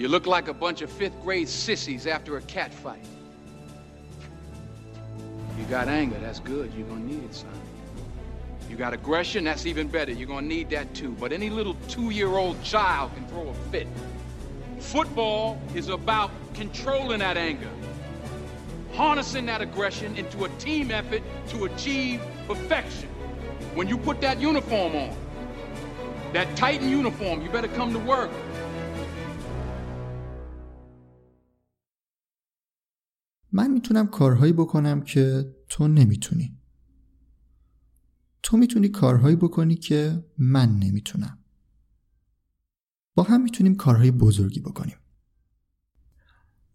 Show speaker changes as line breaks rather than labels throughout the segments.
You look like a bunch of fifth grade sissies after a cat fight. You got anger, that's good. You're gonna need it, son. You got aggression, that's even better. You're gonna need that too. But any little two year old child can throw a fit. Football is about controlling that anger, harnessing that aggression into a team effort to achieve perfection. When you put that uniform on, that Titan uniform, you better come to work.
من می‌تونم کارهایی بکنم که تو نمی‌تونی. تو می‌تونی کارهایی بکنی که من نمی‌تونم. با هم می‌تونیم کارهای بزرگی بکنیم.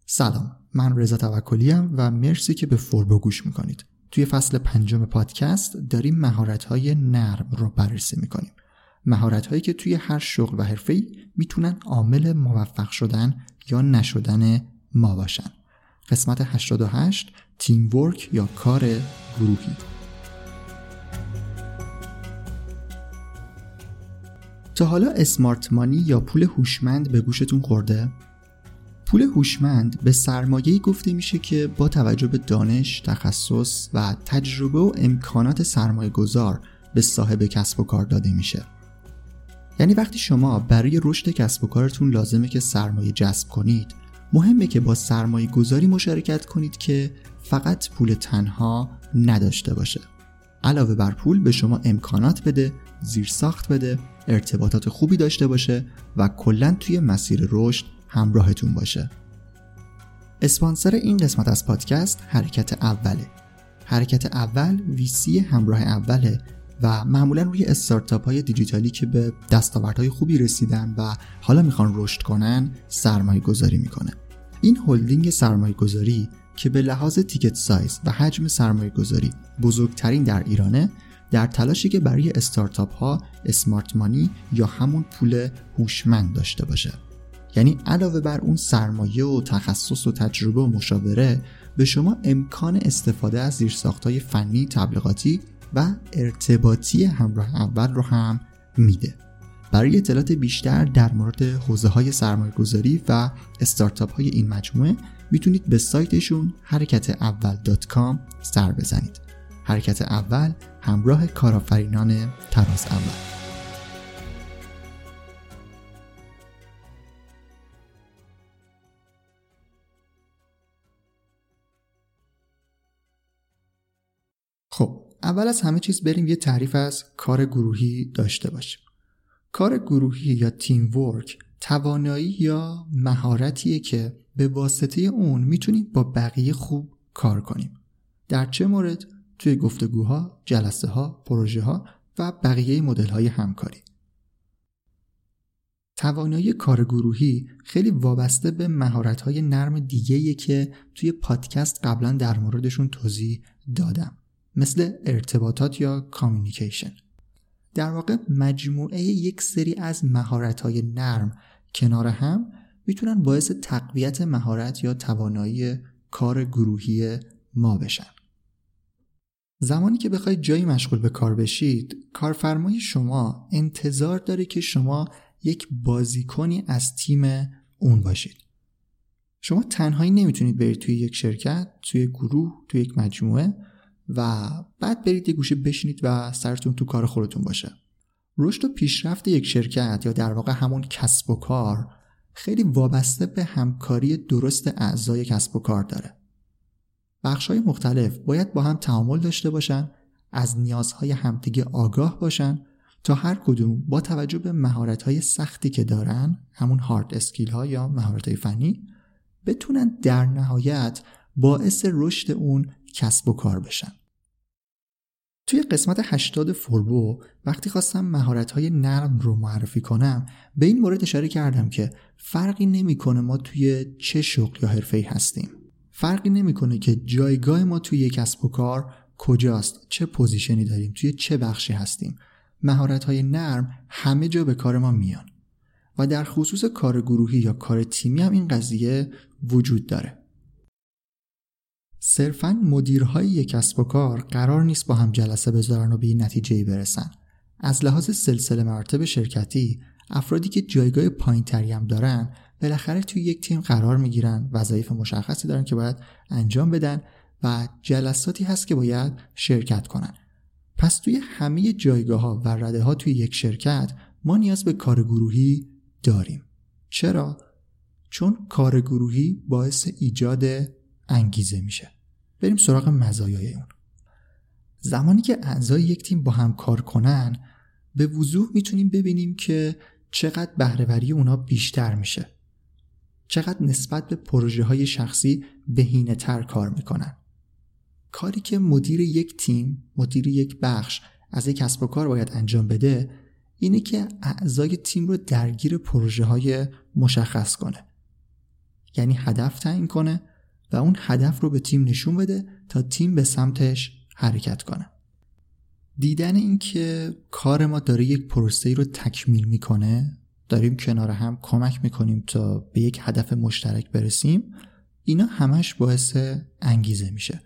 سلام من رضا توکلی و مرسی که به فوربو گوش می‌کنید. توی فصل پنجم پادکست داریم مهارت‌های نرم رو بررسی می‌کنیم. مهارت‌هایی که توی هر شغل و حرفه‌ای می‌تونن عامل موفق شدن یا نشدن ما باشن. قسمت 88 تیم ورک یا کار گروهی تا حالا اسمارت مانی یا پول هوشمند به گوشتون خورده؟ پول هوشمند به سرمایه‌ای گفته میشه که با توجه به دانش، تخصص و تجربه و امکانات سرمایه گذار به صاحب کسب و کار داده میشه. یعنی وقتی شما برای رشد کسب و کارتون لازمه که سرمایه جذب کنید مهمه که با سرمایه گذاری مشارکت کنید که فقط پول تنها نداشته باشه. علاوه بر پول به شما امکانات بده زیرساخت بده ارتباطات خوبی داشته باشه و کلا توی مسیر رشد همراهتون باشه. اسپانسر این قسمت از پادکست حرکت اوله. حرکت اول ویسی همراه اوله و معمولا روی استارتاپ های دیجیتالی که به دستاوردهای خوبی رسیدن و حالا می‌خوان رشد کنن سرمایه گذاری می‌کنه. این هلدینگ سرمایه گذاری که به لحاظ تیکت سایز و حجم سرمایه گذاری بزرگترین در ایرانه در تلاشی که برای استارتاپ ها اسمارت مانی یا همون پول هوشمند داشته باشه. یعنی علاوه بر اون سرمایه و تخصص و تجربه و مشاوره به شما امکان استفاده از زیرساختهای فنی تبلیغاتی و ارتباطی همراه اول رو هم میده. برای اطلاعات بیشتر در مورد حوزه های سرمایه گذاری و استارتاپ های این مجموعه می‌تونید به سایتشون حرکت اول سر بزنید. حرکت اول همراه کارآفرینان تراز اول. خب اول از همه چیز بریم یه تعریف از کار گروهی داشته باشیم. کار گروهی یا تیم ورک توانایی یا مهارتیه که به واسطه اون می‌تونیم با بقیه خوب کار کنیم. در چه مورد؟ توی گفتگوها، جلسه ها، پروژه ها و بقیه مدل های همکاری. توانایی کار گروهی خیلی وابسته به مهارت‌های نرم دیگه‌ایه که توی پادکست قبلا در موردشون توضیح دادم. مثل ارتباطات یا کامیونیکیشن در واقع مجموعه یک سری از مهارت‌های نرم کنار هم می‌تونن باعث تقویت مهارت یا توانایی کار گروهی ما بشن. زمانی که بخواید جایی مشغول به کار بشید کارفرمای شما انتظار داره که شما یک بازیکنی از تیم اون باشید. شما تنهایی نمی‌تونید برید توی یک شرکت توی گروه توی یک مجموعه. و بعد برید یه گوشه بشینید و سرتون تو کار خودتون باشه. رشد و پیشرفت یک شرکت یا در واقع همون کسب و کار خیلی وابسته به همکاری درست اعضای کسب و کار داره. بخش های مختلف باید با هم تعامل داشته باشن از نیازهای همدیگه آگاه باشن تا هر کدوم با توجه به مهارت های سختی که دارن همون هارد اسکیل ها یا مهارت های فنی بتونن در نهایت باعث رشد اون کسب و کار بشن. توی قسمت 80 فوربو وقتی خواستم مهارت های نرم رو معرفی کنم به این مورد اشاره کردم که فرقی نمی‌کنه ما توی چه شغل یا حرفه هستیم. فرقی نمی‌کنه که جایگاه ما توی کسب و کار کجاست چه position ی داریم توی چه بخشی هستیم. مهارت های نرم همه جا به کار ما میان. و در خصوص کار گروهی یا کار تیمی هم این قضیه وجود داره. صرفا مدیرهای یک کسب و کار قرار نیست با هم جلسه بذارن و به این نتیجه برسن. از لحاظ سلسله مراتب شرکتی افرادی که جایگاه پایینتری هم دارن بالاخره توی یک تیم قرار می‌گیرن وظایف مشخصی دارن که باید انجام بدن و جلساتی هست که باید شرکت کنن. پس توی همه جایگاه ها و رده ها توی یک شرکت ما نیاز به کار گروهی داریم. چرا؟ چون کار گروهی باعث ایجاد انگیزه میشه. بریم سراغ مزایای اون. زمانی که اعضای یک تیم با هم کار کنن به وضوح می‌تونیم ببینیم که چقدر بهرهوری اونا بیشتر میشه. چقدر نسبت به پروژه های شخصی بهینه تر کار می‌کنن. کاری که مدیر یک تیم مدیر یک بخش از یک کسب و کار باید انجام بده اینه که اعضای تیم رو درگیر پروژه های مشخص کنه. یعنی هدف تعیین کنه و اون هدف رو به تیم نشون بده تا تیم به سمتش حرکت کنه. دیدن اینکه کار ما داره یک پروسه رو تکمیل می‌کنه داریم کنار هم کمک می‌کنیم تا به یک هدف مشترک برسیم اینا همش باعث انگیزه میشه.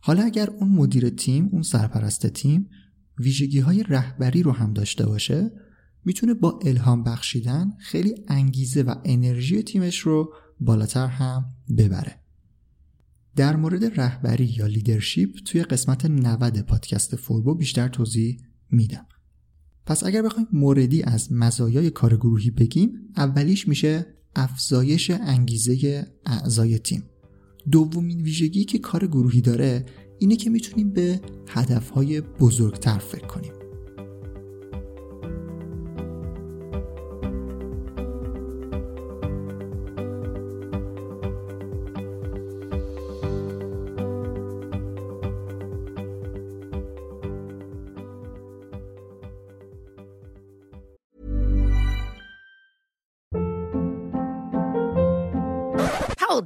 حالا اگر اون مدیر تیم اون سرپرست تیم ویژگی های رهبری رو هم داشته باشه می‌تونه با الهام بخشیدن خیلی انگیزه و انرژی تیمش رو بالاتر هم ببره. در مورد رهبری یا leadership توی قسمت 90 پادکست فوربو بیشتر توضیح میدم. پس اگر بخوایم موردی از مزایای کار گروهی بگیم اولیش میشه افزایش انگیزه اعضای تیم. دومین ویژگی که کار گروهی داره اینه که می‌تونیم به هدفهای بزرگتر فکر کنیم.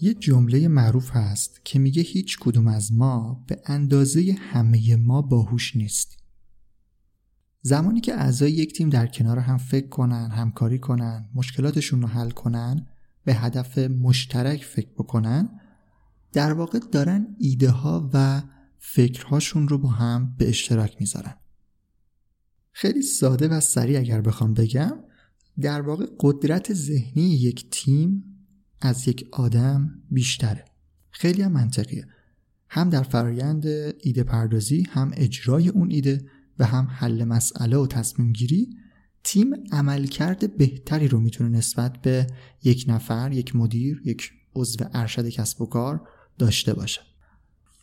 یه جمله معروف هست که میگه هیچ کدوم از ما به اندازه همه ما باهوش نیست. زمانی که اعضای یک تیم در کنار هم فکر کنن، همکاری کنن، مشکلاتشون رو حل کنن، به هدف مشترک فکر بکنن، در واقع دارن ایده ها و فکرهاشون رو با هم به اشتراک می‌ذارن. خیلی ساده و سریع اگر بخوام بگم در واقع قدرت ذهنی یک تیم از یک آدم بیشتره خیلی هم منطقیه هم در فرایند ایده پردازی هم اجرای اون ایده و هم حل مسئله و تصمیم گیری تیم عملکرد بهتری رو می‌تونه نسبت به یک نفر، یک مدیر، یک عضو ارشد کسب و کار داشته باشه.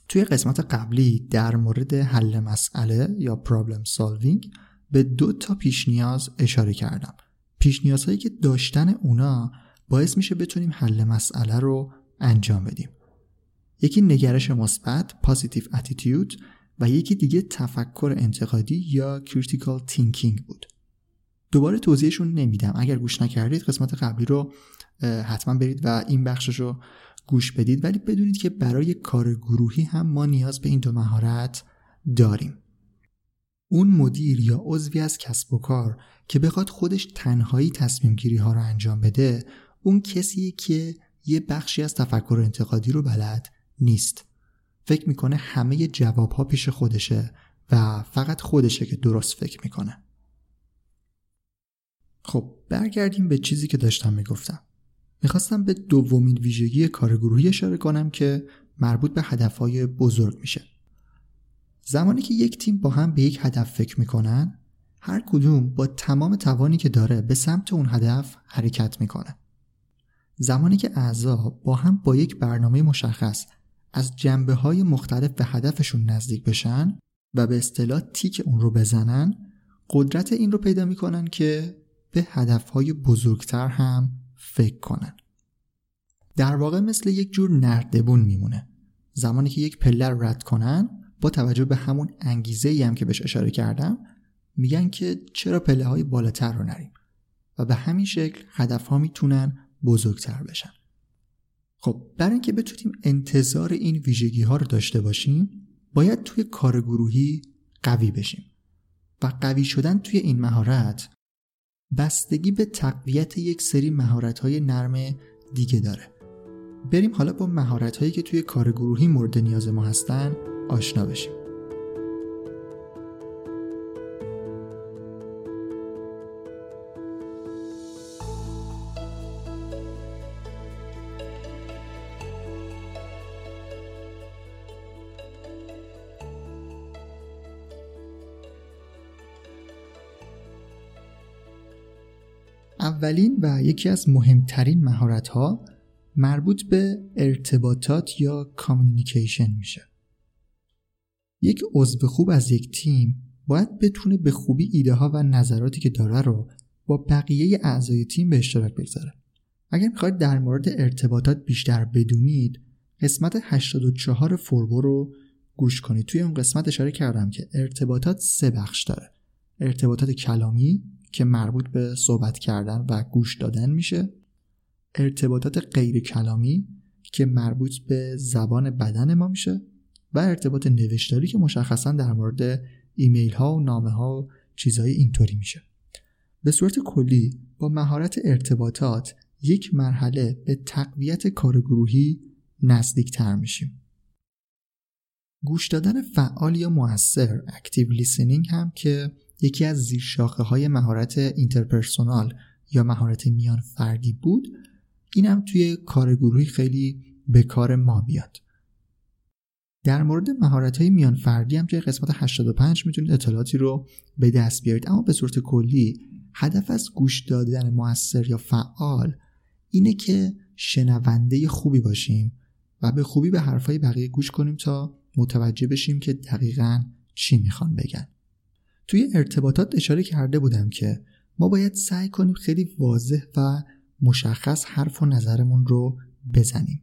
توی قسمت قبلی در مورد حل مسئله یا پرابلم سالوینگ به دو تا پیش نیاز اشاره کردم. پیش نیازهایی که داشتن اونا باعث میشه بتونیم حل مسئله رو انجام بدیم. یکی نگرش مثبت positive attitude و یکی دیگه تفکر انتقادی یا critical thinking بود. دوباره توضیحشون نمیدم. اگر گوش نکردید قسمت قبلی رو حتما برید و این بخشش رو گوش بدید. ولی بدونید که برای کار گروهی هم ما نیاز به این دو مهارت داریم. اون مدیر یا عضوی از کسب و کار که بخواد خودش تنهایی تصمیم گیری ها رو انجام بده اون کسیه که یه بخشی از تفکر انتقادی رو بلد نیست. فکر می‌کنه همه جواب ها پیش خودشه و فقط خودشه که درست فکر می‌کنه. خب برگردیم به چیزی که داشتم می‌گفتم. می‌خواستم به دومین ویژگی کار گروهی اشاره کنم که مربوط به هدفهای بزرگ میشه. زمانی که یک تیم با هم به یک هدف فکر می‌کنن هر کدوم با تمام توانی که داره به سمت اون هدف حرکت می‌کنه. زمانی که اعضا با هم با یک برنامه مشخص از جنبه های مختلف به هدفشون نزدیک بشن و به اصطلاح تیک اون رو بزنن قدرت این رو پیدا می‌کنن که به هدفهای بزرگتر هم فکر کنن. در واقع مثل یک جور نردبون میمونه. زمانی که یک پله رد کنن با توجه به همون انگیزه ای هم که بهش اشاره کردم میگن که چرا پله های بالاتر رو نریم؟ و به همین شکل هدف ها می‌تونن بزرگتر بشن. خب برای اینکه بتونیم انتظار این ویژگی ها رو داشته باشیم باید توی کار گروهی قوی بشیم و قوی شدن توی این مهارت بستگی به تقویت یک سری مهارت های نرم دیگه داره. بریم حالا با مهارت هایی که توی کار گروهی مورد نیاز ما هستن آشنا بشیم. اولین و یکی از مهمترین مهارت ها مربوط به ارتباطات یا کامیونیکیشن میشه. یک عضو خوب از یک تیم باید بتونه به خوبی ایده ها و نظراتی که داره رو با بقیه اعضای تیم به اشتراک بگذاره. اگر می‌خواید در مورد ارتباطات بیشتر بدونید قسمت 84 فوربو رو گوش کنید. توی اون قسمت اشاره کردم که ارتباطات سه بخش داره. ارتباطات کلامی که مربوط به صحبت کردن و گوش دادن میشه. ارتباطات غیر کلامی که مربوط به زبان بدن ما میشه و ارتباط نوشتاری که مشخصا در مورد ایمیل ها و نامه ها و چیزهای اینطوری میشه. به صورت کلی با مهارت ارتباطات یک مرحله به تقویت کار گروهی نزدیک تر میشیم. گوش دادن فعال یا موثر active listening هم که یکی از زیرشاخه های مهارت interpersonal یا مهارت میان فردی بود. اینم توی کار گروهی خیلی به کار ما میاد. در مورد مهارت های میان فردی هم توی قسمت 85 می‌تونید اطلاعاتی رو به دست بیارید. اما به صورت کلی هدف از گوش دادن موثر یا فعال اینه که شنونده خوبی باشیم و به خوبی به حرفای بقیه گوش کنیم تا متوجه بشیم که دقیقا چی می‌خوان بگن. توی ارتباطات اشاره کرده بودم که ما باید سعی کنیم خیلی واضح و مشخص حرف و نظرمون رو بزنیم.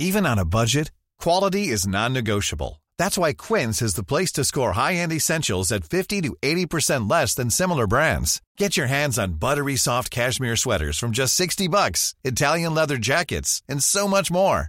Even on a budget, quality is non-negotiable. That's why Quince is the place to score high-end essentials at 50 to 80% less than similar brands. Get your hands on buttery soft cashmere sweaters from just 60 bucks, Italian leather jackets, and so much more.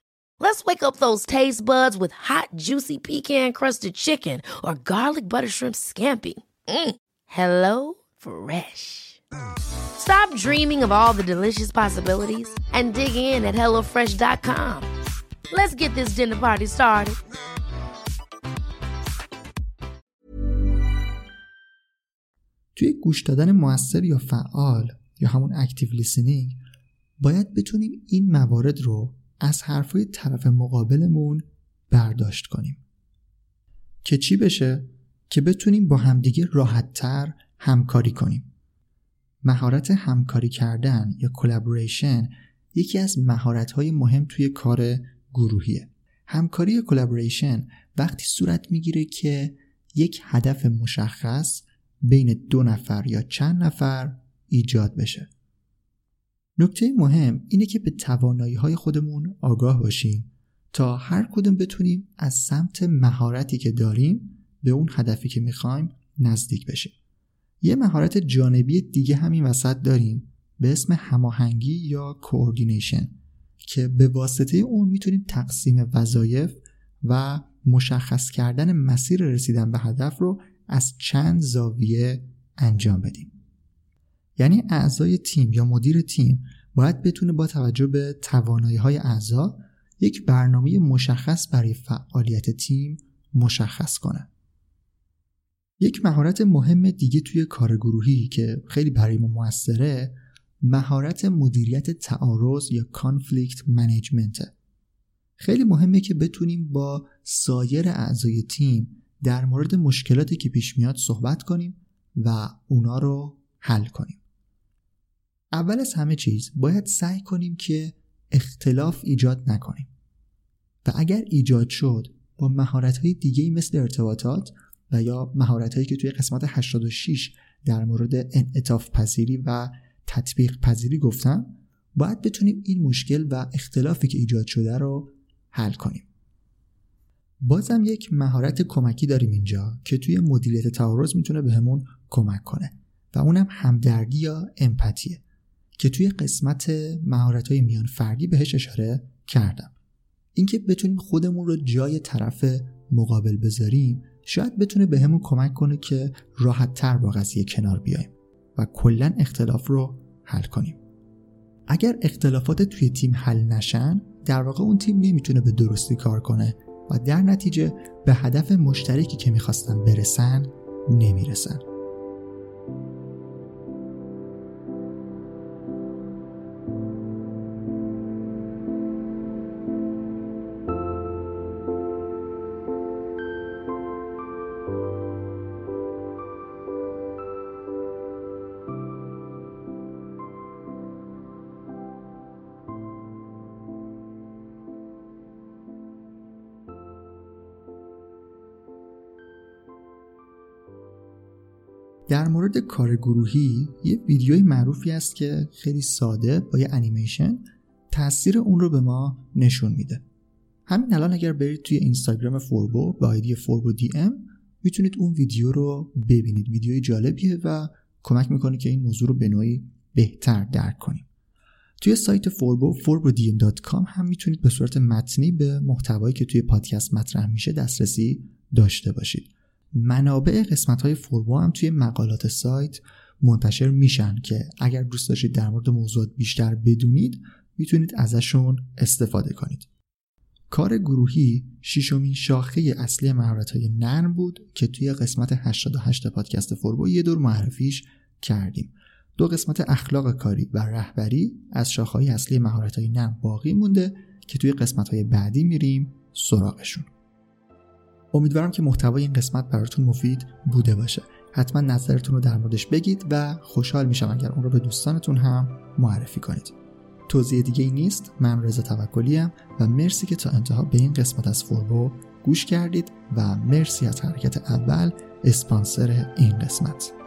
Let's wake up those taste buds with hot, juicy pecan-crusted chicken or garlic butter shrimp scampi. Mm. Hello Fresh. Stop dreaming of all the delicious possibilities and dig in at HelloFresh.com. Let's get this dinner party started.
توی گوش دادن موثر یا فعال یا همون اکتیو لیسنینگ باید بتونیم این موارد رو از حرفای طرف مقابلمون برداشت کنیم. که چی بشه؟ که بتونیم با همدیگه راحتتر همکاری کنیم. مهارت همکاری کردن یا collaboration یکی از مهارت‌های مهم توی کار گروهیه. همکاری یا collaboration وقتی صورت می‌گیره که یک هدف مشخص بین دو نفر یا چند نفر ایجاد بشه. نکته مهم اینه که به توانایی های خودمون آگاه باشیم. تا هر کدوم بتونیم از سمت مهارتی که داریم به اون هدفی که می‌خوایم نزدیک بشیم. یه مهارت جانبی دیگه همین وسط داریم به اسم هماهنگی یا کوردینیشن که به واسطه اون می‌تونیم تقسیم وظایف و مشخص کردن مسیر رسیدن به هدف رو از چند زاویه انجام بدیم. یعنی اعضای تیم یا مدیر تیم باید بتونه با توجه به توانایی های اعضا یک برنامه مشخص برای فعالیت تیم مشخص کنه. یک مهارت مهم دیگه توی کار گروهی که خیلی برای ما موثره مهارت مدیریت تعارض یا conflict management خیلی مهمه که بتونیم با سایر اعضای تیم در مورد مشکلاتی که پیش میاد صحبت کنیم و اونا رو حل کنیم. اول از همه چیز باید سعی کنیم که اختلاف ایجاد نکنیم. و اگر ایجاد شد با مهارت های دیگه مثل ارتباطات و یا مهارت هایی که توی قسمت 86 در مورد انعطاف پذیری و تطبیق پذیری گفتم باید بتونیم این مشکل و اختلافی که ایجاد شده رو حل کنیم. بازم یک مهارت کمکی داریم اینجا که توی مدیریت تعارض می‌تونه بهمون کمک کنه و اونم همدردی یا امپاتیه. که توی قسمت مهارت های میان فردی بهش اشاره کردم. اینکه بتونیم خودمون رو جای طرف مقابل بذاریم شاید بتونه بهمون کمک کنه که راحت تر با قضیه کنار بیایم و کلا اختلاف رو حل کنیم. اگر اختلافات توی تیم حل نشن در واقع اون تیم نمی‌تونه به درستی کار کنه و در نتیجه به هدف مشترکی که می‌خواستن برسن نمی‌رسن. مورد کار گروهی یه ویدیوی معروفی است که خیلی ساده با یه انیمیشن تاثیر اون رو به ما نشون میده. همین الان اگر برید توی اینستاگرام فوربو با آیدی فوربو دی ام می‌تونید اون ویدیو رو ببینید. ویدیوی جالبیه و کمک می‌کنه که این موضوع رو به نوعی بهتر درک کنیم. توی سایت فوربو forbodm.com هم می‌تونید به صورت متنی به محتوایی که توی پادکست مطرح میشه دسترسی داشته باشید. منابع قسمت های فوربو هم توی مقالات سایت منتشر میشن که اگر دوست داشتید در مورد موضوعات بیشتر بدونید می‌تونید ازشون استفاده کنید. کار گروهی ششمین شاخه اصلی مهارت های نرم بود که توی قسمت 88 پادکست فوربو یه دور معرفیش کردیم. دو قسمت اخلاق کاری و رهبری از شاخهای اصلی مهارت های نرم باقی مونده که توی قسمت های بعدی میریم سراغشون. امیدوارم که محتوای این قسمت براتون مفید بوده باشه. حتما نظرتون رو در موردش بگید و خوشحال میشم اگر اون رو به دوستانتون هم معرفی کنید. توضیح دیگه ای نیست. من رضا توکلیم و مرسی که تا انتها به این قسمت از فوربو گوش کردید و مرسی از حرکت اول اسپانسر این قسمت.